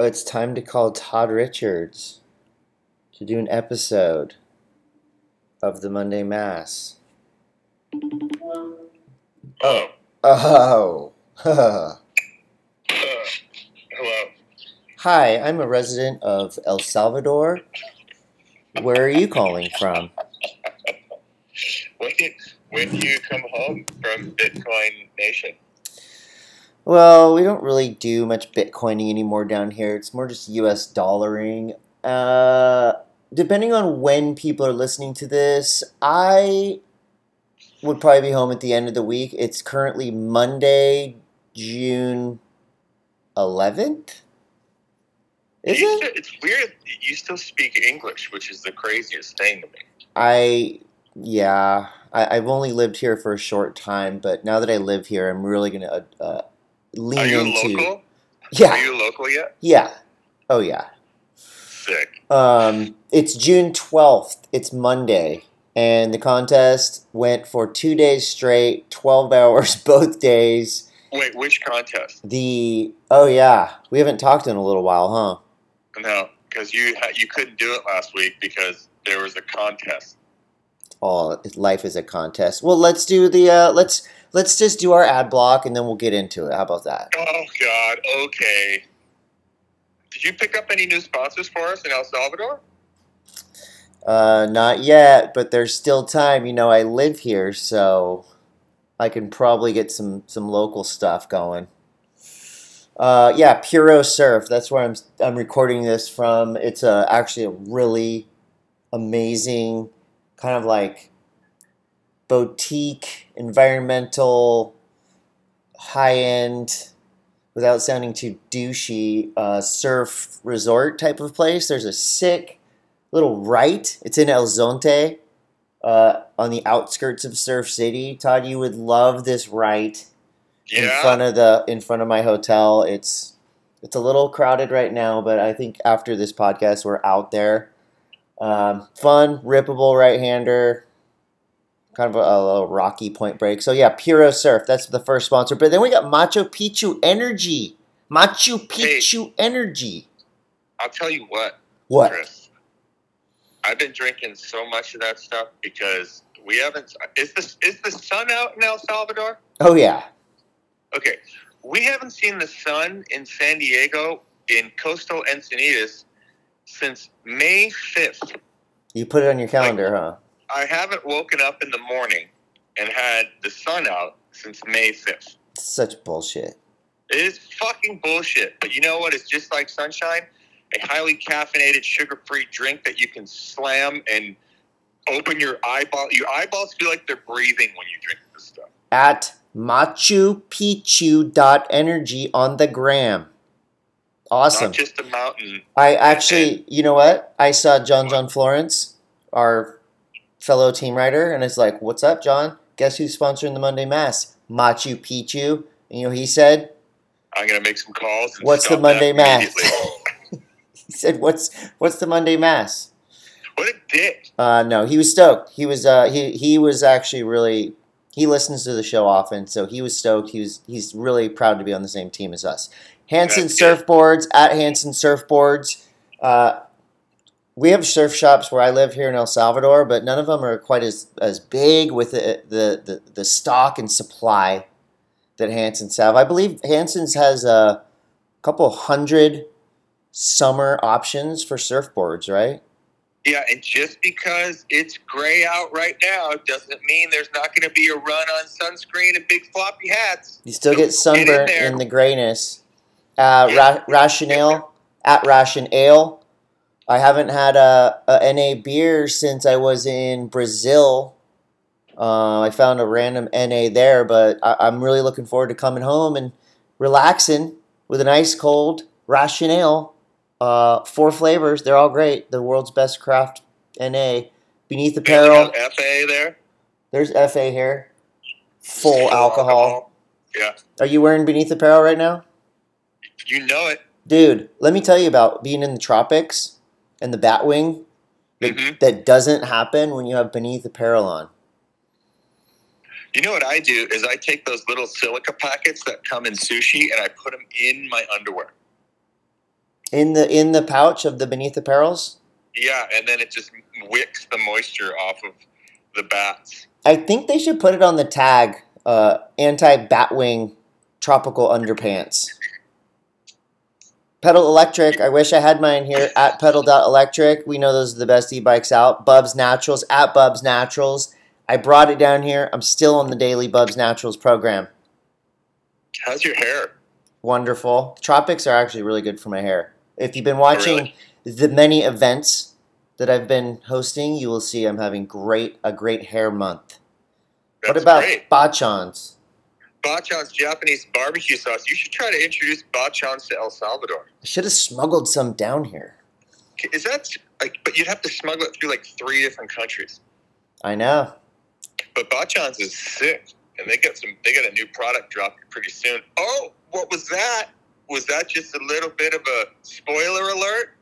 Oh, it's time to call Todd Richards to do an episode of the Monday Mass. Oh, Oh. uh, hello. Hi, I'm a resident of El Salvador. Where are you calling from? When when do you come home from Bitcoin Nation? Well, we don't really do much Bitcoining anymore down here. It's more just US dollaring. Uh, depending on when people are listening to this, I would probably be home at the end of the week. It's currently Monday, June 11th. Is You it? still- it's weird. You still speak English, which is the craziest thing to me. I yeah, I, I've only lived here for a short time, but now that I live here, I'm really gonna uh, uh, lean Are you into local? Yeah, Are you local yet? yeah, oh yeah. Sick. Um, it's June twelfth. It's Monday, and the contest went for two days straight, twelve hours both days. Wait, which contest? The oh yeah, we haven't talked in a little while, huh? No, because you ha- you couldn't do it last week because there was a contest. Oh, life is a contest. Well, let's do the uh, let's let's just do our ad block, and then we'll get into it. How about that? Oh God. Okay. Did you pick up any new sponsors for us in El Salvador? Uh, not yet, but there's still time. You know, I live here, so I can probably get some some local stuff going. Uh, yeah, Puro Surf. That's where I'm I'm recording this from. It's a actually a really amazing kind of like boutique, environmental, high end, without sounding too douchey, uh, surf resort type of place. There's a sick little right. It's in El Zonte, uh, on the outskirts of Surf City. Todd, you would love this right in front of the in front of my hotel. It's it's a little crowded right now, but I think after this podcast, we're out there. Um, fun, rippable right hander, kind of a, a little rocky point break. So yeah, Puro Surf. That's the first sponsor. But then we got Machu Picchu Energy. Machu Picchu Energy. I'll tell you what. What? Chris. I've been drinking so much of that stuff because we haven't. Is the is the sun out in El Salvador? Oh yeah. Okay, we haven't seen the sun in San Diego in coastal Encinitas since May fifth. You put it on your calendar, huh? I haven't woken up in the morning and had the sun out since May fifth. Such bullshit. It is fucking bullshit. But you know what? It's just like sunshine, a highly caffeinated, sugar-free drink that you can slam and open your eyeball. Your eyeballs feel like they're breathing when you drink this stuff. At Machu Picchu dot energy on the gram. Awesome. Not just a mountain. I actually, you know what? I saw John John Florence, our fellow team writer, and it's like, "What's up, John? Guess who's sponsoring the Monday Mass? Machu Picchu." And you know, he said, I'm gonna make some calls. And "What's the Monday Mass?" he said, "What's what's the Monday Mass?" what a dick! Uh, no, he was stoked. He was uh, he he was actually really he listens to the show often, so he was stoked. He was he's really proud to be on the same team as us. Hansen. Surfboards at Hansen Surfboards. Uh, we have surf shops where I live here in El Salvador, but none of them are quite as as big with the the the, the stock and supply that Hansen's have. I believe Hansen's has a couple hundred summer options for surfboards, right? Yeah, and just because it's gray out right now doesn't mean there's not going to be a run on sunscreen and big floppy hats. You still So get sunburn in in, the grayness. Uh, Yeah. ra- RationAle at ration ale. I haven't had a, a NA beer since I was in Brazil. Uh, I found a random NA there, but I, I'm really looking forward to coming home and relaxing with an ice cold RationAle. Uh, four flavors, they're all great. The world's best craft NA. Beneath the Apparel, have FA there. there's FA here. Full alcohol. Yeah, Are you wearing Beneath Apparel right now? you know it. Dude, let me tell you about being in the tropics and the Batwing that, Mhm. that doesn't happen when you have Beneath Apparel on. You know what I do is I take those little silica packets that come in sushi and I put them in my underwear. In the in the pouch of the beneath apparels. Yeah, and then it just wicks the moisture off of the bats. I think they should put it on the tag, uh, anti batwing tropical underpants. Pedal Electric. I wish I had mine here at pedal.electric. We know those are the best e-bikes out. Bubs Naturals at Bubs Naturals. I brought it down here. I'm still on the daily Bubs Naturals program. How's your hair? Wonderful. Tropics are actually really good for my hair. If you've been oh, watching really? the many events that I've been hosting, you will see I'm having great a great hair month. That's what about great. Bachan's? Bachan's Japanese barbecue sauce. You should try to introduce Bachan's to El Salvador. I should have smuggled some down here. Is that like? But you'd have to smuggle it through like three different countries. I know. But Bachan's is sick, and they got some. They got a new product dropping pretty soon. Oh, what was that? Was that just a little bit of a spoiler alert?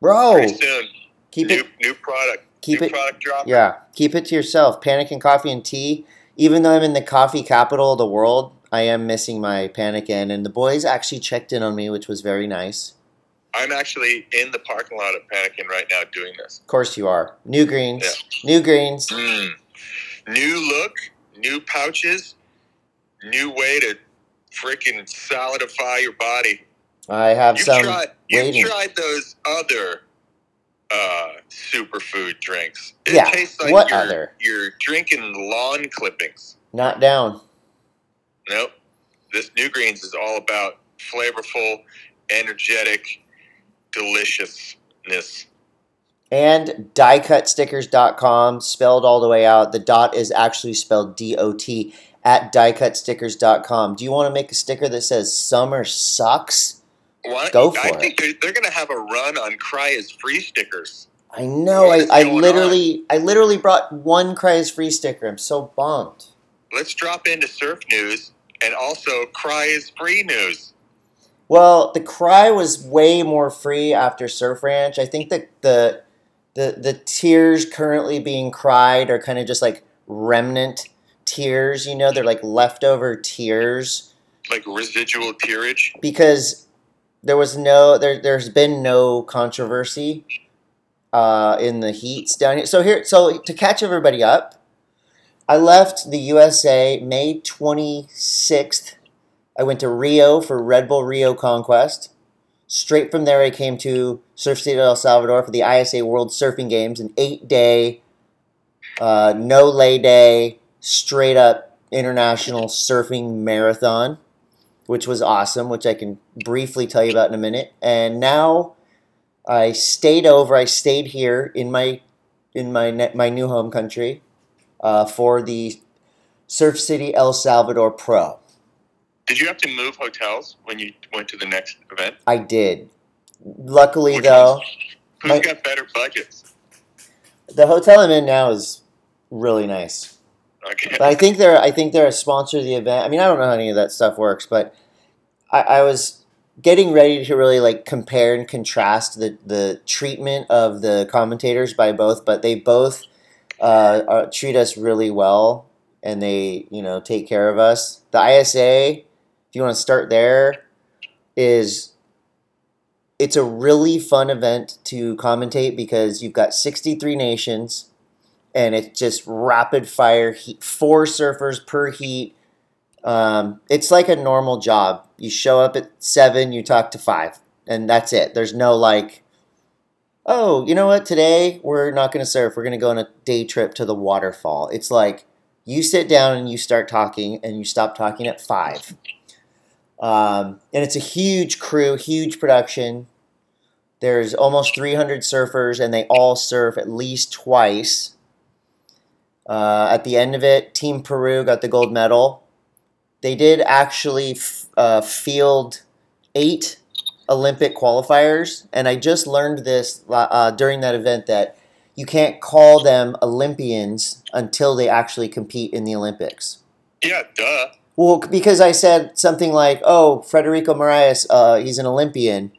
Bro, Pretty soon, keep new it new product. keep new it product dropping. yeah, keep it to yourself. Pannikin coffee and tea. Even though I'm in the coffee capital of the world, I am missing my Pannikin and the boys actually checked in on me, which was very nice. I'm actually in the parking lot of Pannikin right now doing this. Of course you are. New greens. New greens. Mm. New look, new pouches, new way to freaking solidify your body. I have You've some tried, you've tried those other uh, superfood drinks. It Yeah, tastes like what you're, other? you're drinking lawn clippings. Not down. Nope. This New Greens is all about flavorful, energetic, deliciousness. And diecutstickers.com, spelled all the way out. The dot is actually spelled D O T at diecutstickers.com. Do you want to make a sticker that says summer sucks? Why, Go I for think they're, they're going to have a run on Cry is Free stickers. I know. I, I literally I literally brought one Cries free sticker. I'm so bummed. Let's drop into surf news and also Cry is Free news. Well, the cry was way more free after Surf Ranch. I think that the the the tears currently being cried are kind of just like remnant tears. You know, they're like leftover tears Like residual tearage. because there was no there. There's been no controversy uh, in the heats down here. So here, so to catch everybody up, I left the USA May 26th. I went to Rio for Red Bull Rio Conquest. Straight from there, I came to Surf City, El Salvador for the ISA World Surfing Games, an eight day, uh, no lay day, straight up international surfing marathon, which was awesome, which I can briefly tell you about in a minute. And now I stayed over, I stayed here in my in my ne- my new home country uh, for the Surf City El Salvador Pro. Did you have to move hotels when you went to the next event? I did. Luckily, Which though? Who's My- got better budgets? the hotel I'm in now is really nice. Okay. But I think they're I think they're a sponsor of the event. I mean, I don't know how any of that stuff works, but I, I was getting ready to really like compare and contrast the the treatment of the commentators by both, but they both uh, are, treat us really well, and they you know take care of us. The ISA, if you want to start there, is it's a really fun event to commentate because you've got 63 nations and it's just rapid fire heat four surfers per heat. Um, it's like a normal job. You show up at seven you talk to five and that's it. There's no like oh you know what? Today we're not going to surf. We're going to go on a day trip to the waterfall. It's like you sit down and you start talking and you stop talking at five. Um, and it's a huge crew huge production. There's almost 300 surfers and they all surf at least twice uh, at the end of it, Team Peru got the gold medal. They did actually f- uh, field eight Olympic qualifiers, and I just learned this uh, during that event that you can't call them Olympians until they actually compete in the Olympics. yeah, duh. Well, because I said something like, "Oh, Frederico Morais, uh, he's an Olympian,"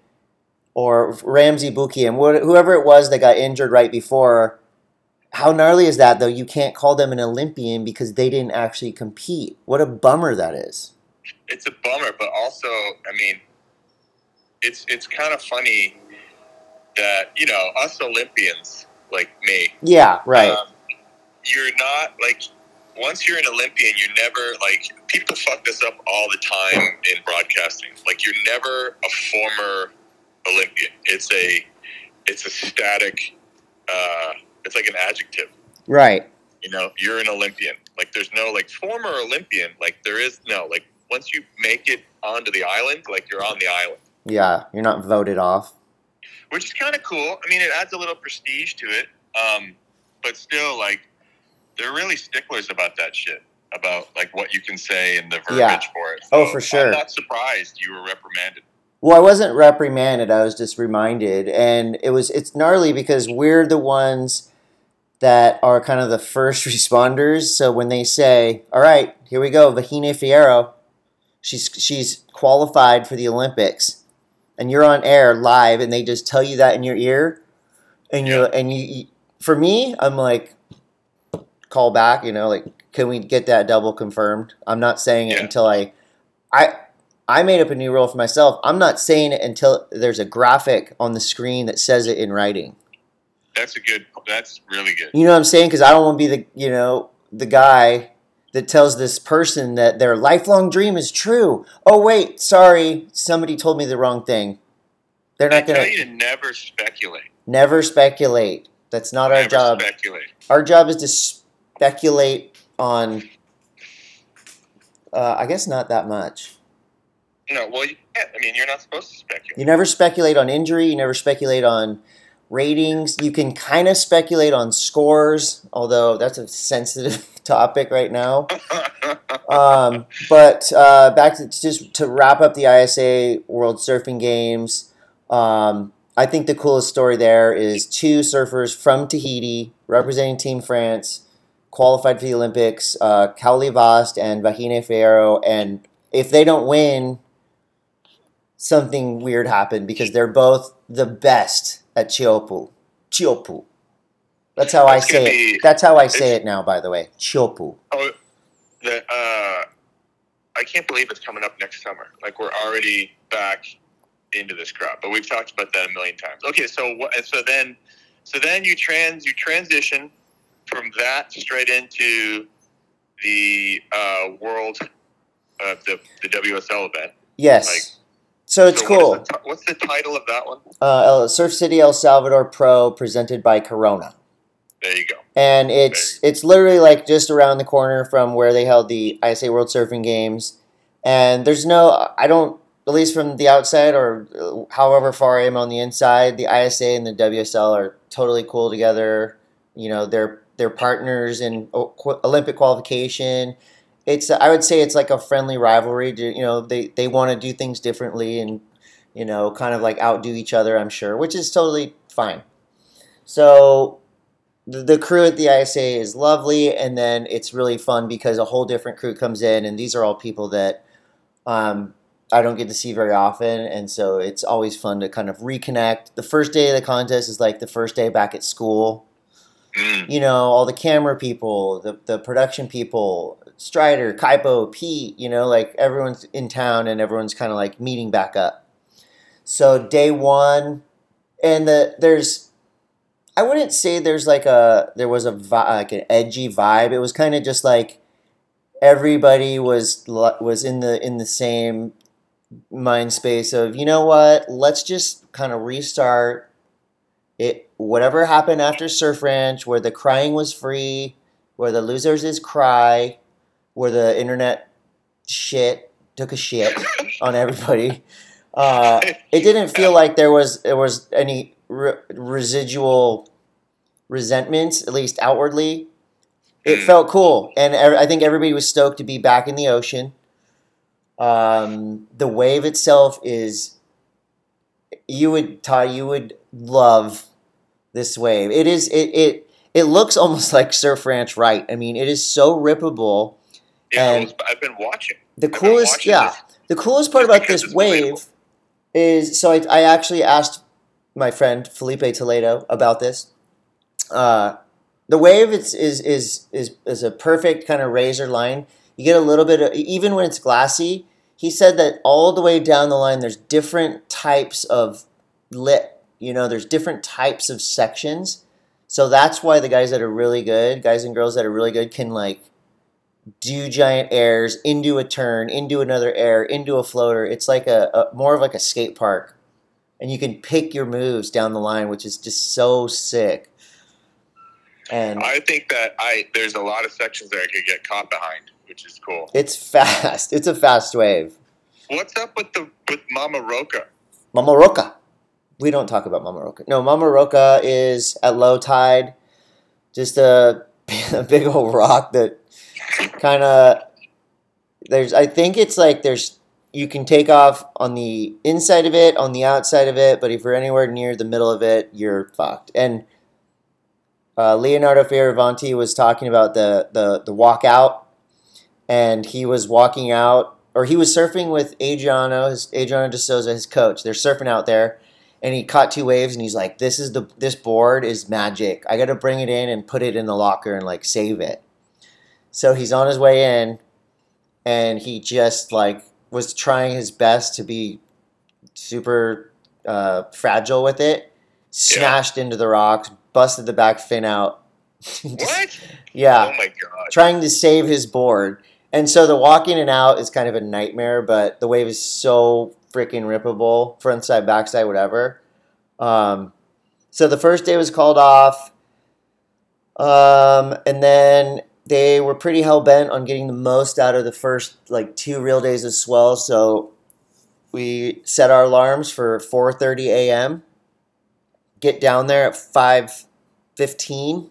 or Ramzi Boukhiam, wh- whoever it was that got injured right before. How gnarly is that, though? You can't call them an Olympian because they didn't actually compete. What a bummer that is. It's a bummer, but also, I mean, it's it's kind of funny that you know us Olympians like me, Yeah, right. um, you're not like once you're an Olympian, you're never like people fuck this up all the time in broadcasting. Like you're never a former Olympian. It's a it's a static. Uh, it's like an adjective. right. You know, you're an Olympian. Like there's no like former Olympian. Like there is no like once you make it onto the island, like you're on the island, Yeah, you're not voted off. which is kind of cool. I mean, it adds a little prestige to it. Um, but still, like they're really sticklers about that shit. About like what you can say and the verbiage Yeah. for it. Oh, for sure. I'm not surprised you were reprimanded. Well, I wasn't reprimanded. I was just reminded, and it was it's gnarly because we're the ones that are kind of the first responders. So when they say, "All right, here we go, Vahine Fierro, she's she's qualified for the Olympics," and you're on air live, and they just tell you that in your ear, and you Yeah. and you, you for me, I'm like, call back, you know, like, can we get that double confirmed? I'm not saying it Yeah. until I, I. I made up a new rule for myself. I'm not saying it until there's a graphic on the screen that says it in writing. That's a good. That's really good. You know what I'm saying? Because I don't want to be the you know the guy that tells this person that their lifelong dream is true. Oh wait, sorry, somebody told me the wrong thing. They're They not gonna tell you to never speculate. never speculate. That's not our job. speculate. Our job is to speculate on. Uh, I guess not that much. No, well, you can't. I mean, you're not supposed to speculate. You never speculate on injury. You never speculate on ratings. You can kind of speculate on scores, although that's a sensitive topic right now. Um, but uh, back to just to wrap up the ISA World Surfing Games. Um, I think the coolest story there is two surfers from Tahiti representing Team France qualified for the Olympics. Uh, Kauli Vast and Vahine Fierro, and if they don't win, something weird happened because they're both the best at Chiopu. Chiopu. That's how I say be- it. That's how I say it now. By the way, Chiopu. oh, the, uh, I can't believe it's coming up next summer. Like we're already back into this crop, but we've talked about that a million times. Okay, so what? So then, so then you trans you transition from that straight into the uh, world, uh, the the WSL event. Yes. Like- so it's So what cool. the ti- what's the title of that one? uh, Surf City El Salvador Pro presented by Corona. There you go. And it's it's literally like just around the corner from where they held the ISA World Surfing Games. And there's no I don't at least from the outside or uh, however far I am on the inside, the ISA and the WSL are totally cool together. You know, they're they're partners in Olympic qualification. It's I would say it's like a friendly rivalry. You know, they they want to do things differently and you know, kind of like outdo each other, I'm sure, which is totally fine. So the, the crew at the ISA is lovely, and then it's really fun because a whole different crew comes in, and these are all people that um, I don't get to see very often, and so it's always fun to kind of reconnect. The first day of the contest is like the first day back at school. Mm. You know, all the camera people, the, the production people, Strider, Kaipo, Pete, you know, like everyone's in town and everyone's kind of like meeting back up. So day one, and the there's, I wouldn't say there's like a there was a like an edgy vibe. It was kind of just like everybody was was in the in the same mind space of you know what, let's just kind of restart it. Whatever happened after Surf Ranch, where the crying was free, where the losers is cry, where the internet shit took a shit on everybody. Uh, it didn't feel like there was there was any re- residual resentments, at least outwardly. It Mm. felt cool, and ev- I think everybody was stoked to be back in the ocean. Um, the wave itself is you would Ty, you would love this wave. It is it it it looks almost like Surf Ranch right. I mean, it is so rippable. Yeah, And- was, I've been watching. The coolest, watching yeah. this. The coolest part about this wave is so I, I actually asked my friend Filipe Toledo about this. Uh, the wave is, is is is is a perfect kind of razor line. You get a little bit of even when it's glassy, he said that all the way down the line, there's different types of lit. You know, there's different types of sections. So that's why the guys that are really good, guys and girls that are really good, can like do giant airs into a turn, into another air, into a floater. It's like a, a more of like a skate park, and you can pick your moves down the line, which is just so sick. And I think that I there's a lot of sections that I could get caught behind, which is cool. it's fast. It's a fast wave. What's up with the with Mama Roca? Mama Roca. We don't talk about Mama Roca. No, Mama Roca is at low tide, just a, a big old rock that kind of there's. I think it's like there's you can take off on the inside of it, on the outside of it, but if you're anywhere near the middle of it, you're fucked. And uh, Leonardo Fioravanti was talking about the the the walkout, and he was walking out, or he was surfing with Adriano, his Adriano de Souza, his coach. They're surfing out there, and he caught two waves, and he's like, "This is the this board is magic. I got to bring it in and put it in the locker and like save it." So he's on his way in, and he just like was trying his best to be super uh, fragile with it. Smashed into the rocks, busted the back fin out. What? yeah, Oh my god. trying to save his board. And so the walk in and out is kind of a nightmare, but the wave is so freaking rippable, front side, back side, whatever. Um, so the first day was called off. Um, and then they were pretty hell bent on getting the most out of the first like two real days of swell. So we set our alarms for 4:30 a.m. Get down there at 5:15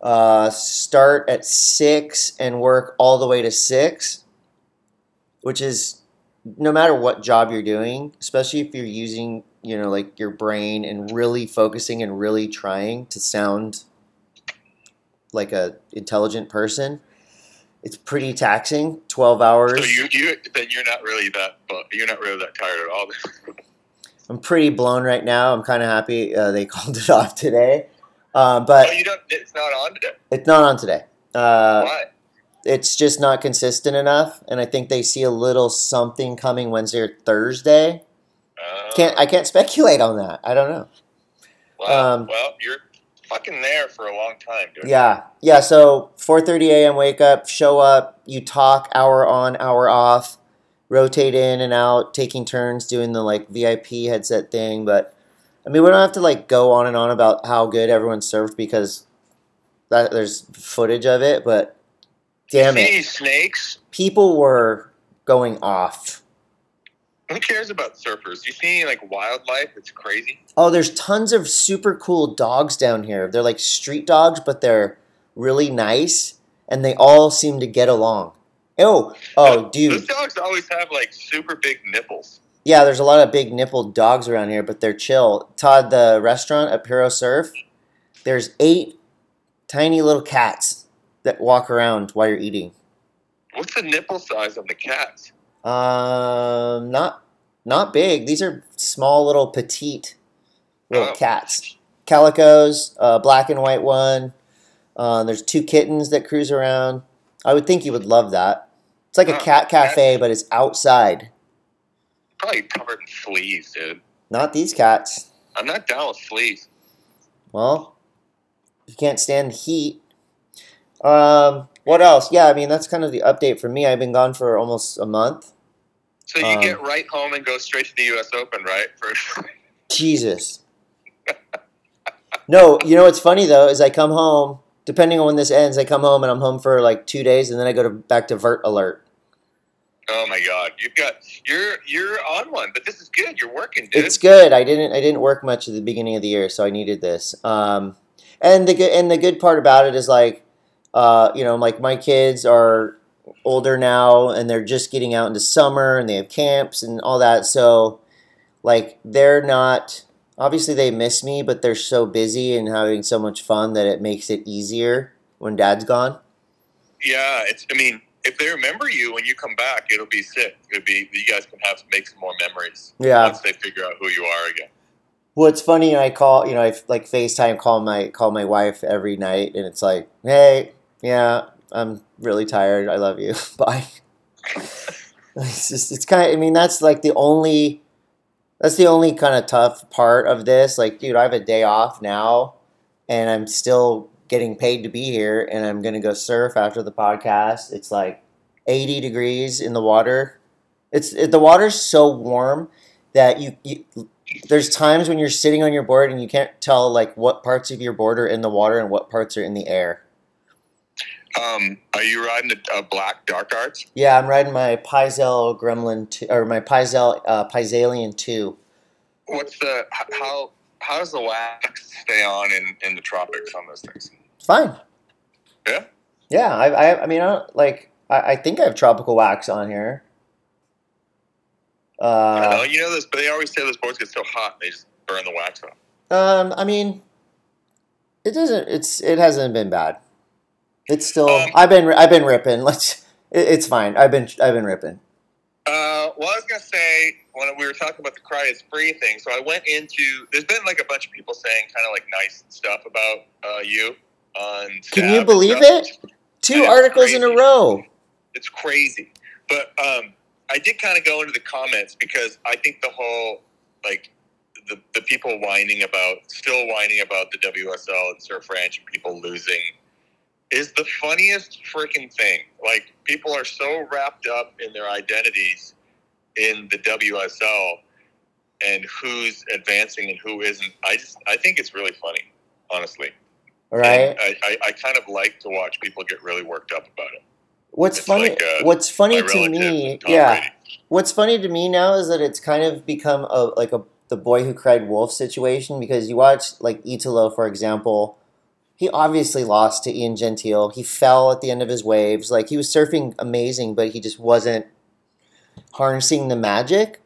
uh, start at six and work all the way to six, which is no matter what job you're doing, especially if you're using, you know, like your brain and really focusing and really trying to sound like a intelligent person. It's pretty taxing. Twelve hours. So you you then you're not really that you're not really that tired at all. I'm pretty blown right now. I'm kind of happy uh, they called it off today, um, but oh, you don't. It's not on today. it's not on today. Uh, Why? it's just not consistent enough, and I think they see a little something coming Wednesday or Thursday. Uh, Can't I can't speculate on that. I don't know. Well, um, well, you're fucking there for a long time, dude. Yeah, yeah. So 4:30 a.m. wake up, show up. You talk hour on, hour off, rotate in and out, taking turns doing the like VIP headset thing. But I mean, we don't have to like go on and on about how good everyone served because that, there's footage of it. But damn it, snakes? people were going off. Who cares about surfers? Do you see any like wildlife? It's crazy. Oh, there's tons of super cool dogs down here. They're like street dogs, but they're really nice, and they all seem to get along. Oh, oh, dude. Those dogs always have like super big nipples. Yeah, there's a lot of big nippled dogs around here, but they're chill. Todd, the restaurant at Puro Surf, there's eight tiny little cats that walk around while you're eating. What's the nipple size of the cats? Um, not not big. These are small little petite little Oh. cats. Calicos, uh, black and white one. Uh, there's two kittens that cruise around. I would think you would love that. It's like a Oh, cat cafe, but it's outside. Probably covered in fleas, dude. Not these cats. I'm not down with fleas. Well, you can't stand the heat. Um, what else? Yeah, I mean that's kind of the update for me. I've been gone for almost a month. So you Um, get right home and go straight to the U.S. Open, right? For Jesus. No, you know what's funny though is I come home. Depending on when this ends, I come home and I'm home for like two days, and then I go to back to Vert Alert. oh my God, you've got you're you're on one, but this is good. You're working, dude. It's good. I didn't I didn't work much at the beginning of the year, so I needed this. Um, and the good and the good part about it is like, uh, you know, like my kids are older now, and they're just getting out into summer, and they have camps and all that. So, like, they're not obviously they miss me, but they're so busy and having so much fun that it makes it easier when Dad's gone. Yeah, it's. I mean, if they remember you when you come back, it'll be sick. It'll be you guys can have make some more memories Yeah. once they figure out who you are again. Well, it's funny. I call, you know, I like FaceTime call my call my wife every night, and it's like, hey, yeah, I'm really tired. I love you. Bye. It's just it's kind of I mean that's like the only that's the only kind of tough part of this. Like, dude, I have a day off now and I'm still getting paid to be here and I'm going to go surf after the podcast. It's like 80 degrees in the water. It's it, the water's so warm that you, you there's times when you're sitting on your board and you can't tell like what parts of your board are in the water and what parts are in the air. Um, are you riding a, a black dark arts? Yeah, I'm riding my Pyzel Gremlin 2, or my Pyzel uh, Pyzalien 2. What's the how how does the wax stay on in, in the tropics on those things? Fine. Yeah? Yeah, I, I, I mean, I don't, like, I, I think I have tropical wax on here. I know Uh, you know this, but they always say those boards get so hot they just burn the wax off. um, I mean, it doesn't. It's it hasn't been bad. It's still. Um, I've been I've been ripping. Let's. It, it's fine. I've been I've been ripping. Uh, well, I was gonna say when we were talking about the cry is free thing, so I went into. There's been like a bunch of people saying kind of like nice stuff about uh, you on. Can you believe it? Two That's articles in a row. It's crazy, but um, I did kind of go into the comments because I think the whole like the the people whining about still whining about the WSL and Surf Ranch and people losing is the funniest freaking thing. Like people are so wrapped up in their identities in the WSL and who's advancing and who isn't. I just I think it's really funny, honestly. Right. I, I, I kind of like to watch people get really worked up about it. What's It's funny? like, uh, what's funny to me? Yeah. Brady. What's funny to me now is that it's kind of become a like a the boy who cried wolf situation because you watch like Italo for example, he obviously lost to Ian Gentile. He fell at the end of his waves. Like he was surfing amazing, but he just wasn't harnessing the magic.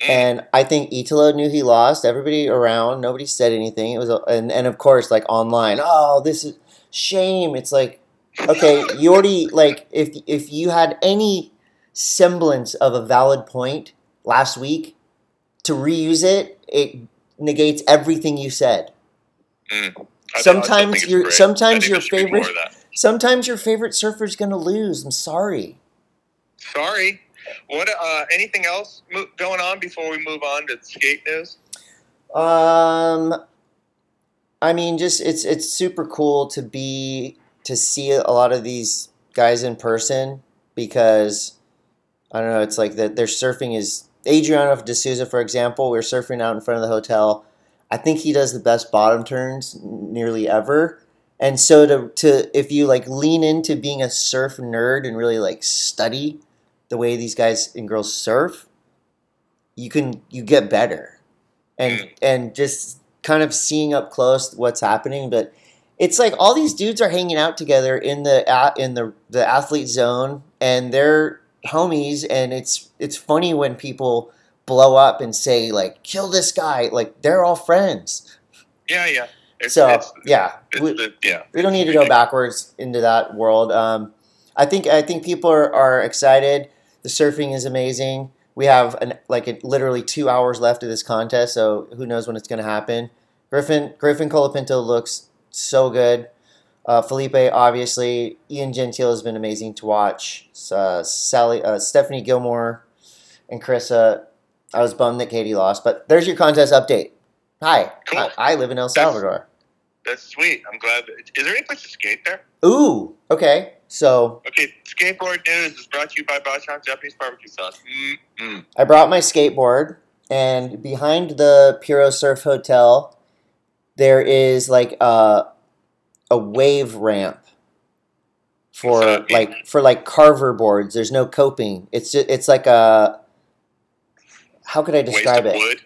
Mm. And I think Italo knew he lost. Everybody around, nobody said anything. It was a, and and of course like online, oh this is shame. It's like okay, you already like if if you had any semblance of a valid point last week to reuse it, it negates everything you said. I- Sometimes your- sometimes your there should be more favorite-. Sometimes your favorite surfer's gonna lose. I'm sorry. Sorry. What? Uh, anything else mo- going on before we move on to skate news? Um, I mean, just it's it's super cool to be to see a lot of these guys in person because I don't know. It's like that their surfing is Adriano de Souza, for example. We were surfing out in front of the hotel. I think he does the best bottom turns nearly ever. And so to to if you like lean into being a surf nerd and really like study the way these guys and girls surf, you can you get better. And Mm. and just kind of seeing up close what's happening, but it's like all these dudes are hanging out together in the in the the athlete zone and they're homies and it's it's funny when people blow up and say like kill this guy like they're all friends. Yeah, yeah. It's, So it's, yeah, it's we, yeah. we don't need to go backwards into that world. Um, I think I think people are, are excited. The surfing is amazing. We have an, like a, literally two hours left of this contest, so who knows when it's going to happen. Griffin Griffin Colapinto looks so good. Uh, Filipe, obviously, Ian Gentile has been amazing to watch. Uh, Sally, uh, Stephanie Gilmore, and Carissa. I was bummed that Katie lost, but there's your contest update. Hi, Cool. I, I live in El Salvador. That's sweet. I'm glad. That, is there any place to skate there? Ooh, okay. So Okay, skateboard news is brought to you by Bachan Japanese barbecue sauce. Mm-mm. I brought my skateboard, and behind the Puro Surf Hotel, there is like a a wave ramp for What's that mean? like for like carver boards. There's no coping. It's just, it's like a how could I describe it? wood.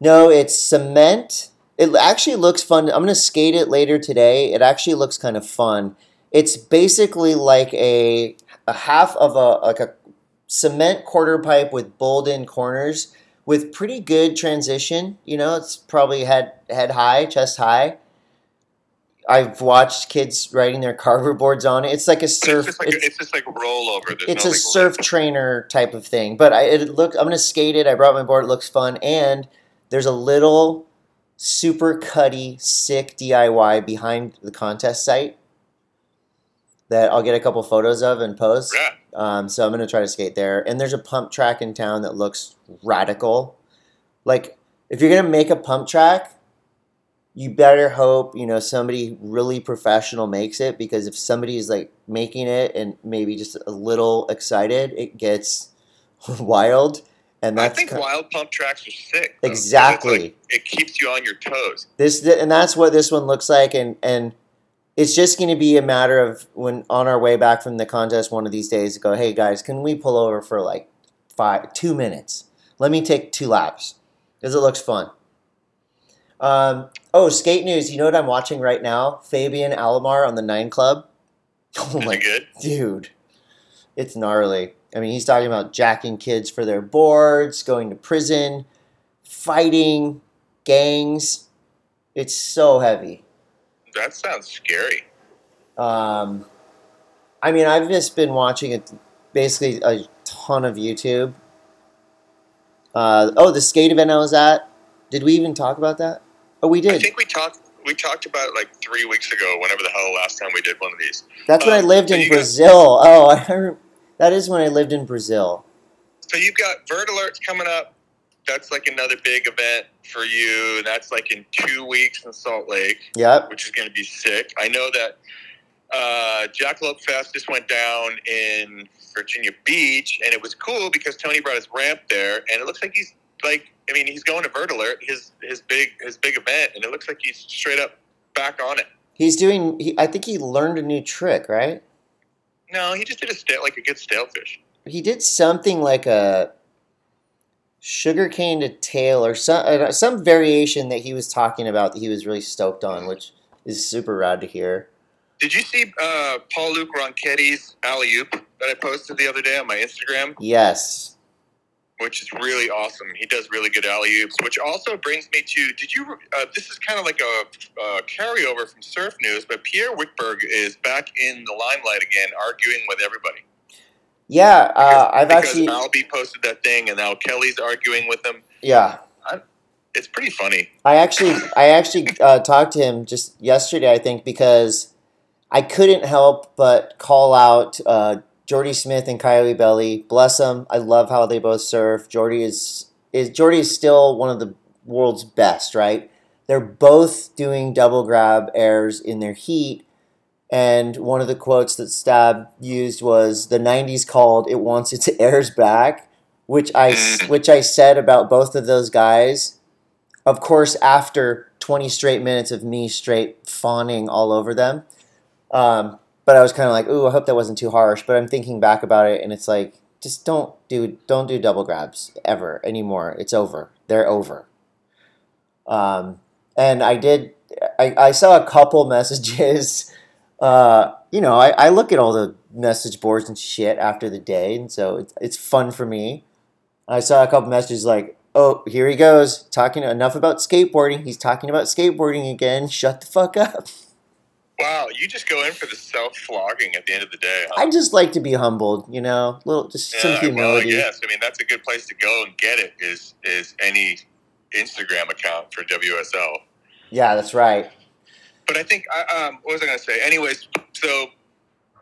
No, it's cement. It actually looks fun. I'm gonna skate it later today. It actually looks kind of fun. It's basically like a a half of a like a cement quarter pipe with bowled in corners with pretty good transition. You know, it's probably head head high, chest high. I've watched kids riding their carver boards on it. It's like a It's surf. just like it's- it's, just like rollover. There's it's no, a surf trainer type of thing. But I it look I'm gonna skate it. I brought my board. It looks fun, and there's a little super cutty sick DIY behind the contest site that I'll get a couple photos of and post. Yeah. Um, so I'm gonna try to skate there. And there's a pump track in town that looks radical. Like if you're gonna make a pump track, you better hope you know somebody really professional makes it because if somebody's like making it and maybe just a little excited, it gets wild. And that's I think ki- wild pump tracks are sick. though. Exactly. Like- it keeps you on your toes. this and that's what this one looks like and and it's just going to be a matter of when on our way back from the contest one of these days go hey guys can we pull over for like five two minutes let me take two laps because it looks fun um, oh skate news you know what i'm watching right now? Fabian alomar on the nine club? Oh my it good? dude it's gnarly. I mean he's talking about jacking kids for their boards going to prison fighting gangs. It's so heavy. That sounds scary. um, i mean i've just been watching it basically a ton of youtube. Uh, oh the skate event i was at did we even talk about that oh we did. I think we talked we talked about it like three weeks ago, whenever the hell last time we did one of these. that's when i um, lived in you got- brazil oh I that is when i lived in brazil So you've got Vert Alerts coming up. That's like another big event for you. That's like in two weeks in Salt Lake, yep which is going to be sick. I know that uh, Jackalope Fest just went down in Virginia Beach, and it was cool because Tony brought his ramp there, and it looks like he's like, I mean, he's going to Vert Alert, his his big his big event, and it looks like he's straight up back on it. he's doing he, i think he learned a new trick right No, he just did a stale, like a good stalefish. he did something like a sugarcane to tail or some uh, some variation that he was talking about that he was really stoked on, which is super rad to hear. Did you see uh, Paul Luke Ronchetti's alley oop that I posted the other day on my Instagram? Yes, which is really awesome. He does really good alley oops, which also brings me to did you? Uh, this is kind of like a uh, carryover from surf news, but Pierre Wickberg is back in the limelight again, arguing with everybody. yeah. Uh, I've actually because actually Albie posted that thing, and now Kelly's arguing with him. yeah. It's pretty funny. I actually I actually uh, talked to him just yesterday. I think because I couldn't help but call out uh, Jordy Smith and Kylie Belly. Bless them. I love how they both surf. Jordy is is Jordy is still one of the world's best. Right? They're both doing double grab airs in their heat. And one of the quotes that Stab used was the '90s called "It wants its airs back," which I which I said about both of those guys of course, after 20 straight minutes of me straight fawning all over them. Um, but I was kind of like, ooh, I hope that wasn't too harsh. But I'm thinking back about it, and it's like, just don't do don't do double grabs ever anymore. It's over. They're over. Um, and I did. I, I saw a couple messages. Uh, you know, I, I look at all the message boards and shit after the day, and so it's it's fun for me. I saw a couple messages like, "Oh, here he goes talking enough about skateboarding. He's talking about skateboarding again. Shut the fuck up." Wow, you just go in for the self flogging at the end of the day. Huh? I just like to be humbled, you know, little just some yeah, well, humility. yes. I mean, that's a good place to go and get it. Is is any Instagram account for WSL? Yeah, that's right. But I think I, um, what was I going to say? Anyways, so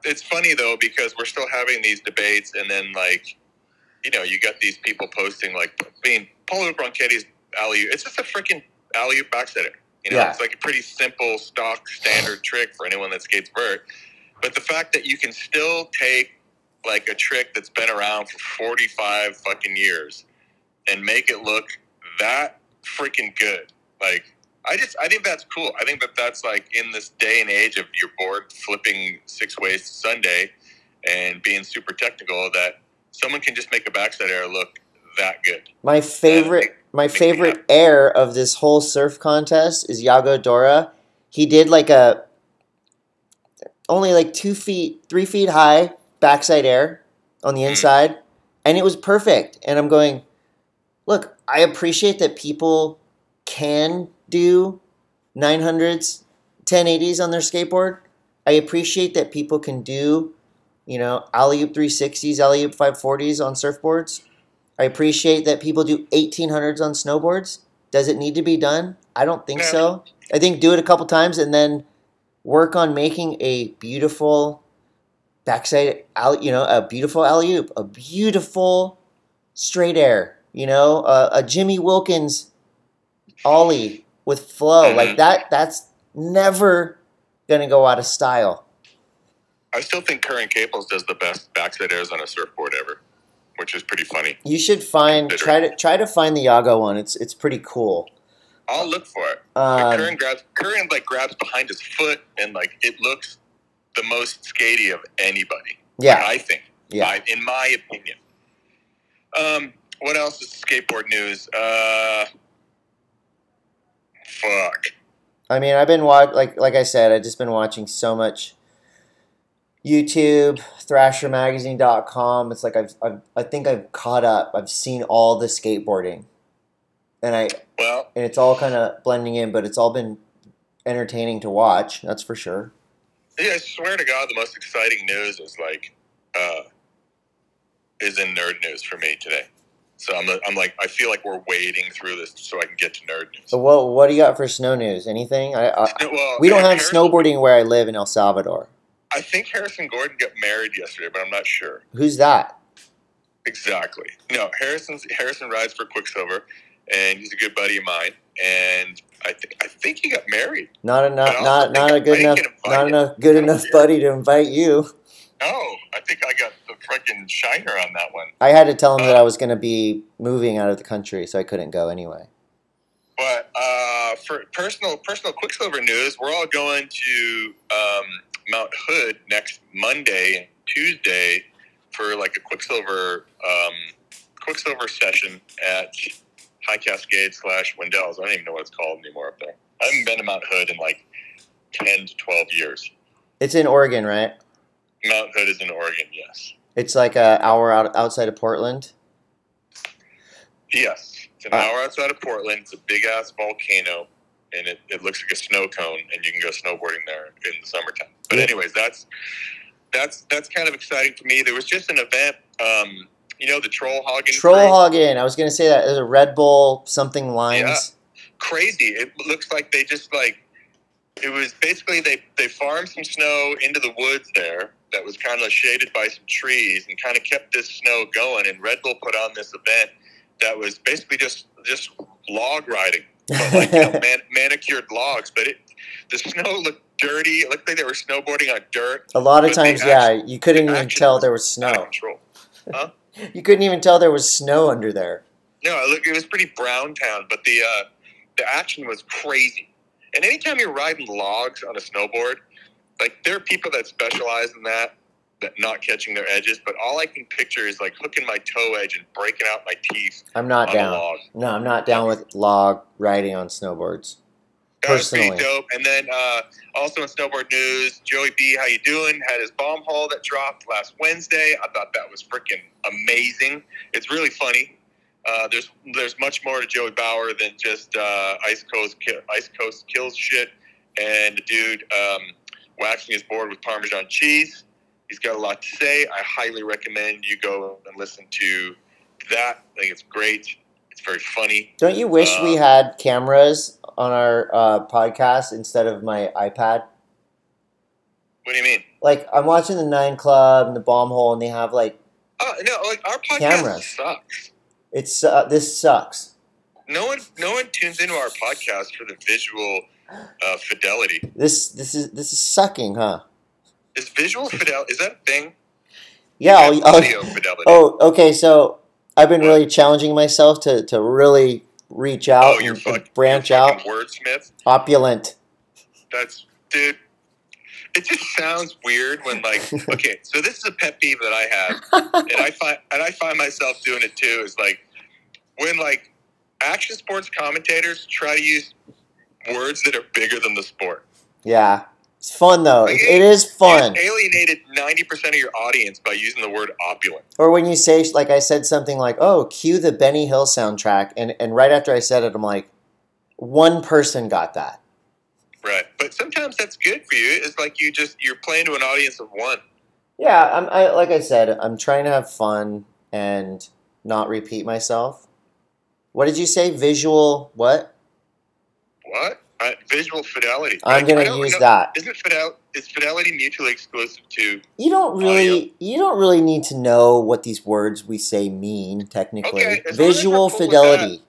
it's funny though because we're still having these debates, and then like, you know, you got these people posting like, I mean, Paulo Bronchetti's alley. It's just a freaking alley oop backsetter. You know, Yeah. it's like a pretty simple, stock, standard trick for anyone that skates vert. But the fact that you can still take like a trick that's been around for forty five fucking years and make it look that freaking good, like I just I think that's cool. I think that that's like in this day and age of your board flipping six ways to Sunday and being super technical that someone can just make a backside air look that good. My favorite, my favorite air of this whole surf contest is Yago Dora. He did like a only like two feet, three feet high backside air on the Mm. inside, and it was perfect. And I'm going, look, I appreciate that people can do 900s, 1080s on their skateboard. I appreciate that people can do, you know, alley oop 360s, alley oop 540s on surfboards. I appreciate that people do 1800s on snowboards. Does it need to be done? I don't think No. so. I think do it a couple times and then work on making a beautiful backside out, you know, a beautiful alley oop, a beautiful straight air, you know, a, a Jimmy Wilkins ollie with flow Mhm. like that. That's never gonna go out of style. I still think Curren Caples does the best backside airs on a surfboard ever, which is pretty funny. You should find try to try to find the Yago one. It's it's pretty cool. I'll look for it. But Curren Um, grabs Curren like grabs behind his foot and like it looks the most skatey of anybody. yeah, I think. yeah. I, in my opinion. Um, what else is skateboard news? Uh, fuck. I mean, I've been watch like like I said, I've just been watching so much YouTube, ThrasherMagazine.com. It's like I've, I've I think I've caught up. I've seen all the skateboarding, and I Well, and it's all kind of blending in, but it's all been entertaining to watch. That's for sure. yeah, I swear to God, the most exciting news is like, uh, is in nerd news for me today. So I'm, I'm like, I feel like we're wading through this so I can get to nerd news. So what what do you got for snow news? Anything? I, I Well, we don't have snowboarding where I live in El Salvador. I think Harrison Gordon got married yesterday, but I'm not sure. Who's that? Exactly. No, Harrison's Harrison rides for Quiksilver, and he's a good buddy of mine. And I think I think he got married. Not enough. But I also Not not a good enough. Not enough good enough buddy to invite you. No, I think I got the freaking shiner on that one. I had to tell him that I was going to be moving out of the country, so I couldn't go anyway. But uh, for personal personal Quiksilver news, we're all going to um, Mount Hood next Monday and Tuesday for like a Quiksilver um, Quiksilver session at High Cascade slash Windells. I don't even know what it's called anymore up there. I haven't been to Mount Hood in like ten to twelve years. It's in Oregon, right? Mount Hood is in Oregon, yes. It's like a hour out outside of Portland. Yes. It's an Ah. hour outside of Portland. It's a big ass volcano and it, it looks like a snow cone and you can go snowboarding there in the summertime. But anyways, that's that's that's kind of exciting for me. There was just an event, um, you know, the Troll Hogging Troll crew. I was going to say that. There's a Red Bull something lines. crazy. It looks like they just like it was basically they they farmed some snow into the woods there that was kind of shaded by some trees and kind of kept this snow going. And Red Bull put on this event that was basically just just log riding, but like you know, man, manicured logs. But it the snow looked dirty. It looked like they were snowboarding on dirt. a lot of times, yeah, you couldn't even tell there was snow. control. You couldn't even tell there was snow under there. No, it it was pretty brown town, but the uh, the action was crazy. And anytime you're riding logs on a snowboard, like there are people that specialize in that not catching their edges. But all I can picture is like hooking my toe edge and breaking out my teeth I'm not down. log. No, I'm not down with log riding on snowboards. That was pretty dope. And then uh, also in snowboard news, Joey B, how you doing? Had his Bomb Hole that dropped last Wednesday. I thought that was freaking amazing. It's really funny. Uh, there's there's much more to Joey Bauer than just uh, Ice Coast ki- Ice Coast kills shit and the dude um, waxing his board with Parmesan cheese. He's got a lot to say. I highly recommend you go and listen to that. I think it's great. It's very funny. Don't you wish we Um, had cameras on our uh, podcast instead of my iPad? What do you mean? Like I'm watching the Nine Club and the Bomb Hole, and they have like Oh no! Like our podcast Cameras. sucks. it's uh, this sucks. No one, no one tunes into our podcast for the visual uh, fidelity. This this is this is sucking, huh? Is visual fidelity is that a thing? Yeah. Yeah, I'll- I'll- audio fidelity. oh, okay. So I've been really challenging myself to to really reach out Oh, and, fuck, and branch out. Wordsmith. Opulent. That's dude. It just sounds weird when like okay, so this is a pet peeve that I have, and I find and I find myself doing it too. Is like when like action sports commentators try to use words that are bigger than the sport. Yeah. It's fun though. Like, It- is fun. Alienated ninety percent of your audience by using the word opulent. Or when you say, like I said something like, "Oh, cue the Benny Hill soundtrack," and and right after I said it, I'm like, one person got that. Right, but sometimes that's good for you. It's like you just you're playing to an audience of one. Yeah, I'm. I, like I said, I'm trying to have fun and not repeat myself. What did you say? Visual what? What? Uh, visual fidelity. I'm Like, gonna use know- that. Isn't Fidel is Fidelity mutually exclusive to? You don't Audio. really you don't really need to know what these words we say mean technically. Okay, as long as Visual cool fidelity.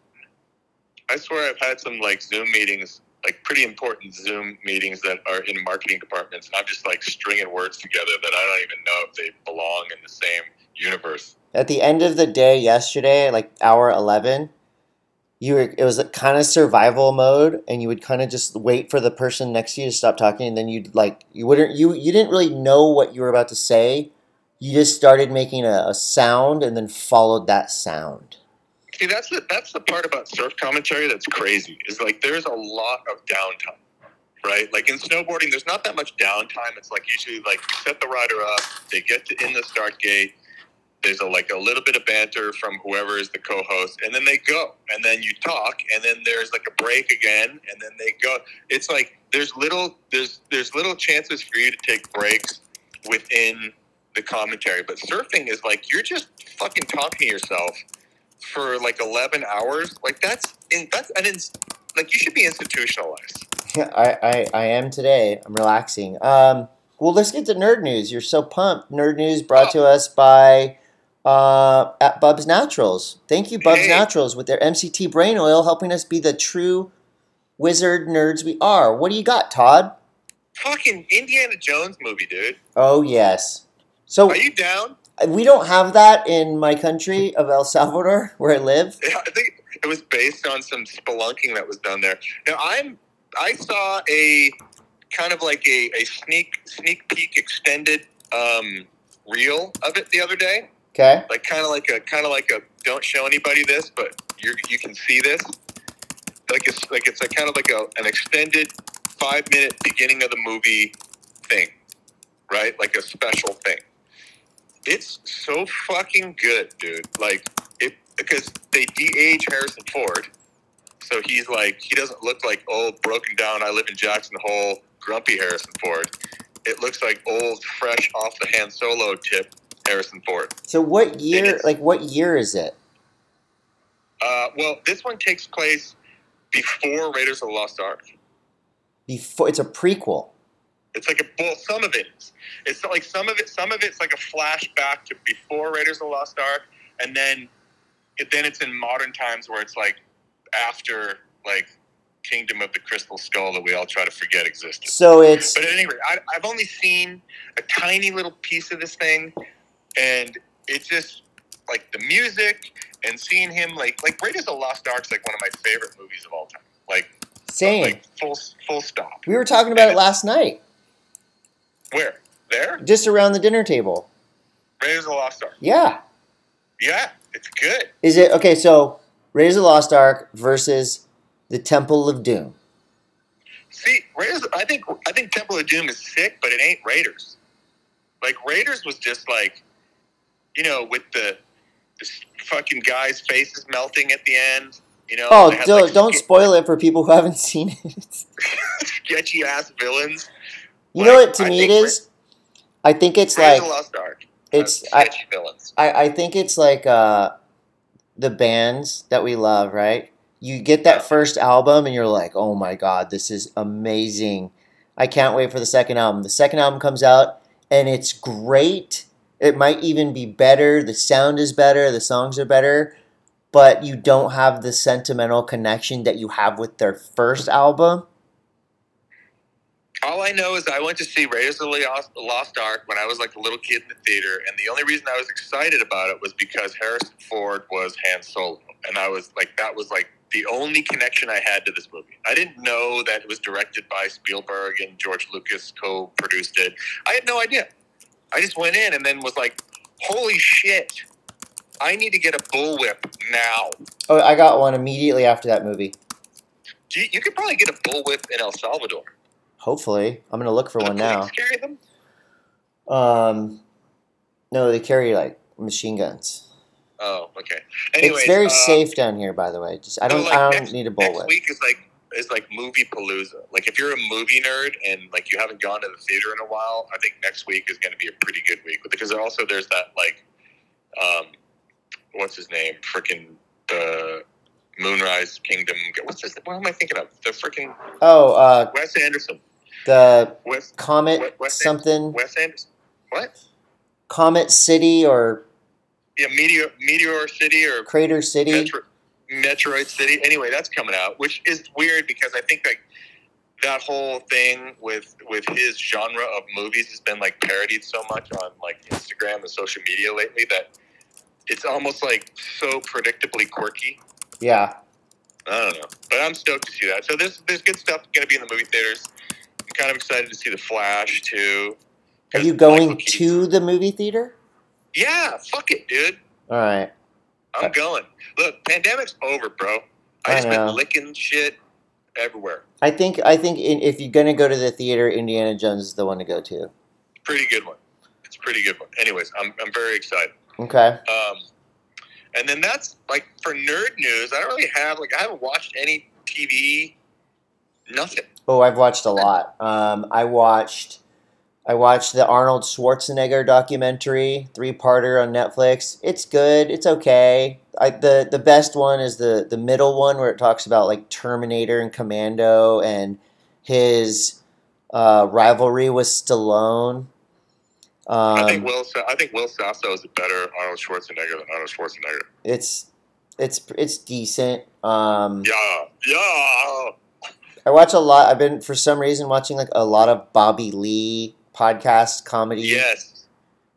I swear I've had some like Zoom meetings, like pretty important Zoom meetings that are in marketing departments, and I'm just like stringing words together that I don't even know if they belong in the same universe. At the end of the day yesterday, like hour eleven, you were it was kind of survival mode, and you would kind of just wait for the person next to you to stop talking, and then you'd like you wouldn't you you didn't really know what you were about to say. You just started making a, a sound and then followed that sound. See, that's the that's the part about surf commentary that's crazy. Is like there's a lot of downtime, right? Like in snowboarding, there's not that much downtime. It's like usually like you set the rider up, they get to in the start gate. There's a like a little bit of banter from whoever is the co-host, and then they go, and then you talk, and then there's like a break again, and then they go. It's like there's little there's there's little chances for you to take breaks within the commentary, but surfing is like you're just fucking talking to yourself for like 11 hours like that's in that's an like you should be institutionalized I, I, I am today. I'm relaxing. Um, well, let's get to nerd news. You're so pumped. Nerd news brought to us by uh, at Bubs Naturals. Thank you, Bubs Hey. Naturals, with their MCT brain oil, helping us be the true wizard nerds we are. What do you got, Todd? fucking indiana jones movie dude Oh yes. So are you down we don't have that in my country of El Salvador, where I live. Yeah, i think it was based on some spelunking that was done there now i'm i saw a kind of like a, a sneak sneak peek extended um reel of it the other day Okay. like kind of like a kind of like a don't show anybody this, but you you can see this. Like it's like it's a kind of like a an extended five minute beginning of the movie thing, right? Like a special thing. It's so fucking good, dude. Like it because they de-age Harrison Ford, so he's like he doesn't look like old, broken down. I live in Jackson Hole, grumpy Harrison Ford. It looks like old, fresh off the Han Solo tip Harrison Ford. So what year? Like what year is it? Uh, well, this one takes place before Raiders of the Lost Ark. Before it's a prequel. It's like a well, some of it is. It's like some of it. Some of it's like a flashback to before Raiders of the Lost Ark, and then it, then it's in modern times where it's like after like Kingdom of the Crystal Skull that we all try to forget existed. So it's But at anyway, I, I've only seen a tiny little piece of this thing, and it's just like the music and seeing him like like Raiders of the Lost Ark's like one of my favorite movies of all time. Like same. like full full stop. we were talking about it last night, Where there? just around the dinner table. Raiders of the Lost Ark. Yeah. Yeah, it's good. Is it okay? So Raiders of the Lost Ark versus the Temple of Doom. See, Raiders. I think I think Temple of Doom is sick, but it ain't Raiders. Like Raiders was just like, you know, with the the fucking guys' faces melting at the end. You know, Oh, had, don't, like, don't spoil it for people who haven't seen it. sketchy ass villains. You know what to I me it is? I think it's Raiders like Lost Ark. it's uh, I, villains. I I think it's like uh the bands that we love, right? You get that first album and you're like, "Oh my god, this is amazing. I can't wait for the second album." The second album comes out and it's great. It might even be better. The sound is better, the songs are better, but you don't have the sentimental connection that you have with their first album. All I know is I went to see Raiders of the Lost- Ark when I was like a little kid in the theater, and the only reason I was excited about it was because Harrison Ford was Han Solo, and I was like, that was like the only connection I had to this movie. I didn't know that it was directed by Spielberg and George Lucas co-produced it. I had no idea. I just went in and then was like, holy shit. I need to get a bullwhip now. Oh, I got one immediately after that movie. You, you could probably get a bullwhip in El Salvador. Hopefully, I'm gonna look for Do one now. carry them? Um, no, they carry like machine guns. Oh, okay. Anyways, it's very uh, safe down here, by the way. Just I don't like, I don't next- need a bullwhip. Next week is like is like movie palooza. Like if you're a movie nerd and like you haven't gone to the theater in a while, I think next week is going to be a pretty good week because also there's that like, um, what's his name? Freaking the Moonrise Kingdom. What's this? What am I thinking of? The freaking Oh, uh, Wes Anderson. the Wes Comet What- what's it? something, Wes Anderson. What? Comet City or Yeah, Meteor Meteor City or Crater City. Metro, Metroid City. Anyway, that's coming out, which is weird because I think like that whole thing with with his genre of movies has been like parodied so much on like Instagram and social media lately that it's almost like so predictably quirky. Yeah. I don't know, but I'm stoked to see that. So there's there's good stuff going to be in the movie theaters. I'm kind of excited to see the Flash too. Are you going to the movie theater? Yeah, fuck it, dude. All right. I'm going. Look, pandemic's over, bro. I I just been licking shit everywhere. I think I think in, if you're gonna go to the theater, Indiana Jones is the one to go to. Pretty good one. It's a pretty good one. Anyways, I'm I'm very excited. Okay. Um, and then that's like for nerd news. I don't really have like I haven't watched any TV. Nothing. Oh, I've watched a lot. Um, I watched I watched the Arnold Schwarzenegger documentary, three parter on Netflix. It's good. It's okay. I, the the best one is the the middle one where it talks about like Terminator and Commando and his uh, rivalry with Stallone. I think Um, Will I think Will Sasso is a better Arnold Schwarzenegger than Arnold Schwarzenegger. it's it's it's decent. Um, Yeah, yeah. I watch a lot. I've been for some reason watching like a lot of Bobby Lee podcast comedy. Yes,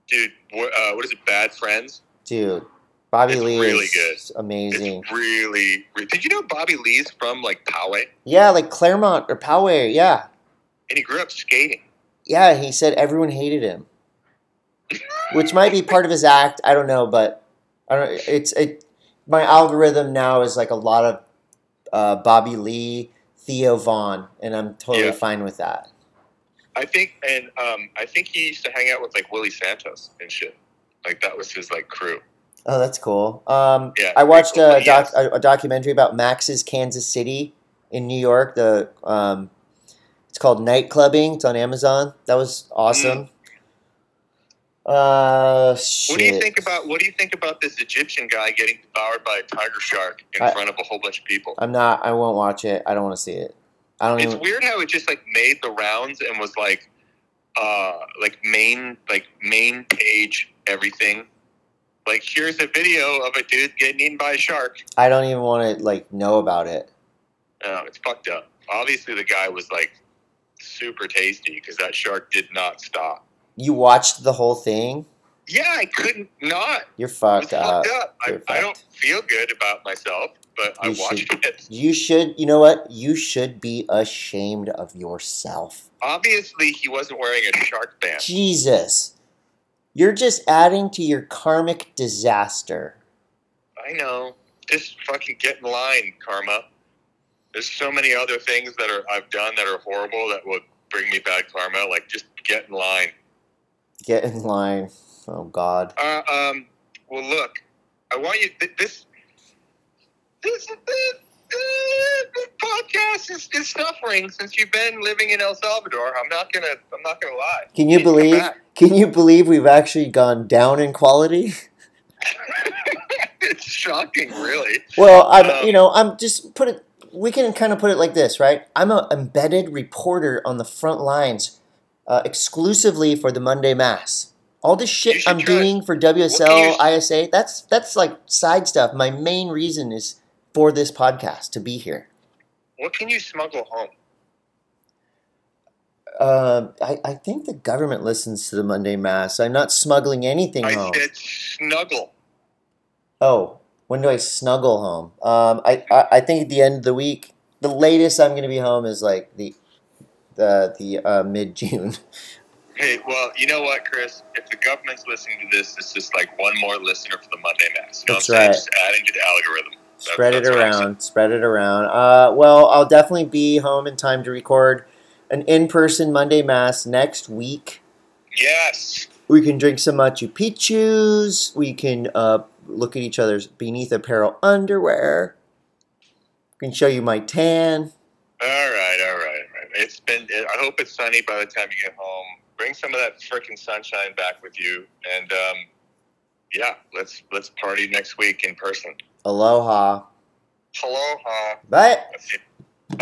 dude. Uh, what is it? Bad Friends. Dude, Bobby It's Lee really is good. amazing. It's really, re- Did you know Bobby Lee's from like Poway, Yeah, like Claremont or Poway. Yeah, and he grew up skating. yeah. He said everyone hated him, which might be part of his act. I don't know, but I don't. It's it. My algorithm now is like a lot of uh, Bobby Lee, Theo Von, and I'm totally Yeah. fine with that. I think, and um, I think he used to hang out with like Willy Santos and shit. Like that was his like crew. Oh, that's cool. Um, Yeah, I watched a, doc, a, a documentary about Max's Kansas City in New York. The um, it's called Night Clubbing. It's on Amazon. That was awesome. Uh. Mm. What do you think about what do you think about this Egyptian guy getting devoured by a tiger shark in I- front of a whole bunch of people? I'm not. I won't watch it. I don't want to see it. I don't It's even. weird how it just like made the rounds and was like, uh, like main like main page everything. Like here's a video of a dude getting eaten by a shark. I don't even want to like know about it. Oh, it's fucked up. Obviously, the guy was like super tasty because that shark did not stop. You watched the whole thing. Yeah, I couldn't not. You're fucked up. fucked up. I, You're I don't feel good about myself, but I You watched it. You should. You know what? You should be ashamed of yourself. Obviously, he wasn't wearing a shark band. Jesus. You're just adding to your karmic disaster. I know. Just fucking get in line, karma. There's so many other things that are I've done that are horrible that would bring me bad karma. Like just get in line. Get in line. Oh God. Uh, um. Well, look, I want you. th- This. This. This, this podcast is, is suffering since you've been living in El Salvador. I'm not gonna. I'm not gonna lie. Can you believe? Can you believe we've actually gone down in quality? it's shocking, really. Well, I'm. Um, you know, I'm just put it. We can kind of put it like this, right? I'm an embedded reporter on the front lines, uh, exclusively for the Monday Mass. All this shit I'm doing for WSL, ISA, that's that's like side stuff. My main reason is for this podcast to be here. What can you smuggle home? Um, I, I think the government listens to the Monday Mass. I'm not smuggling anything I home. said snuggle. Oh, when do I snuggle home? Um, I, I, I think at the end of the week, the latest I'm going to be home is like the the the uh, mid June. Hey, well, you know what, Chris? If the government's listening to this, it's just like one more listener for the Monday Mass. You know That's what I'm saying? right. Just adding to the algorithm. Spread it what I'm around. Spread it around. Uh, well, I'll definitely be home in time to record an in-person Monday Mass next week. Yes. We can drink some Machu Picchu's. We can uh, look at each other's BN3TH apparel underwear. I can show you my tan. All right, all right, all right. It's been. I hope it's sunny by the time you get home. Bring some of that freaking sunshine back with you, and um, yeah, let's let's party next week in person. Aloha. Aloha. Bye.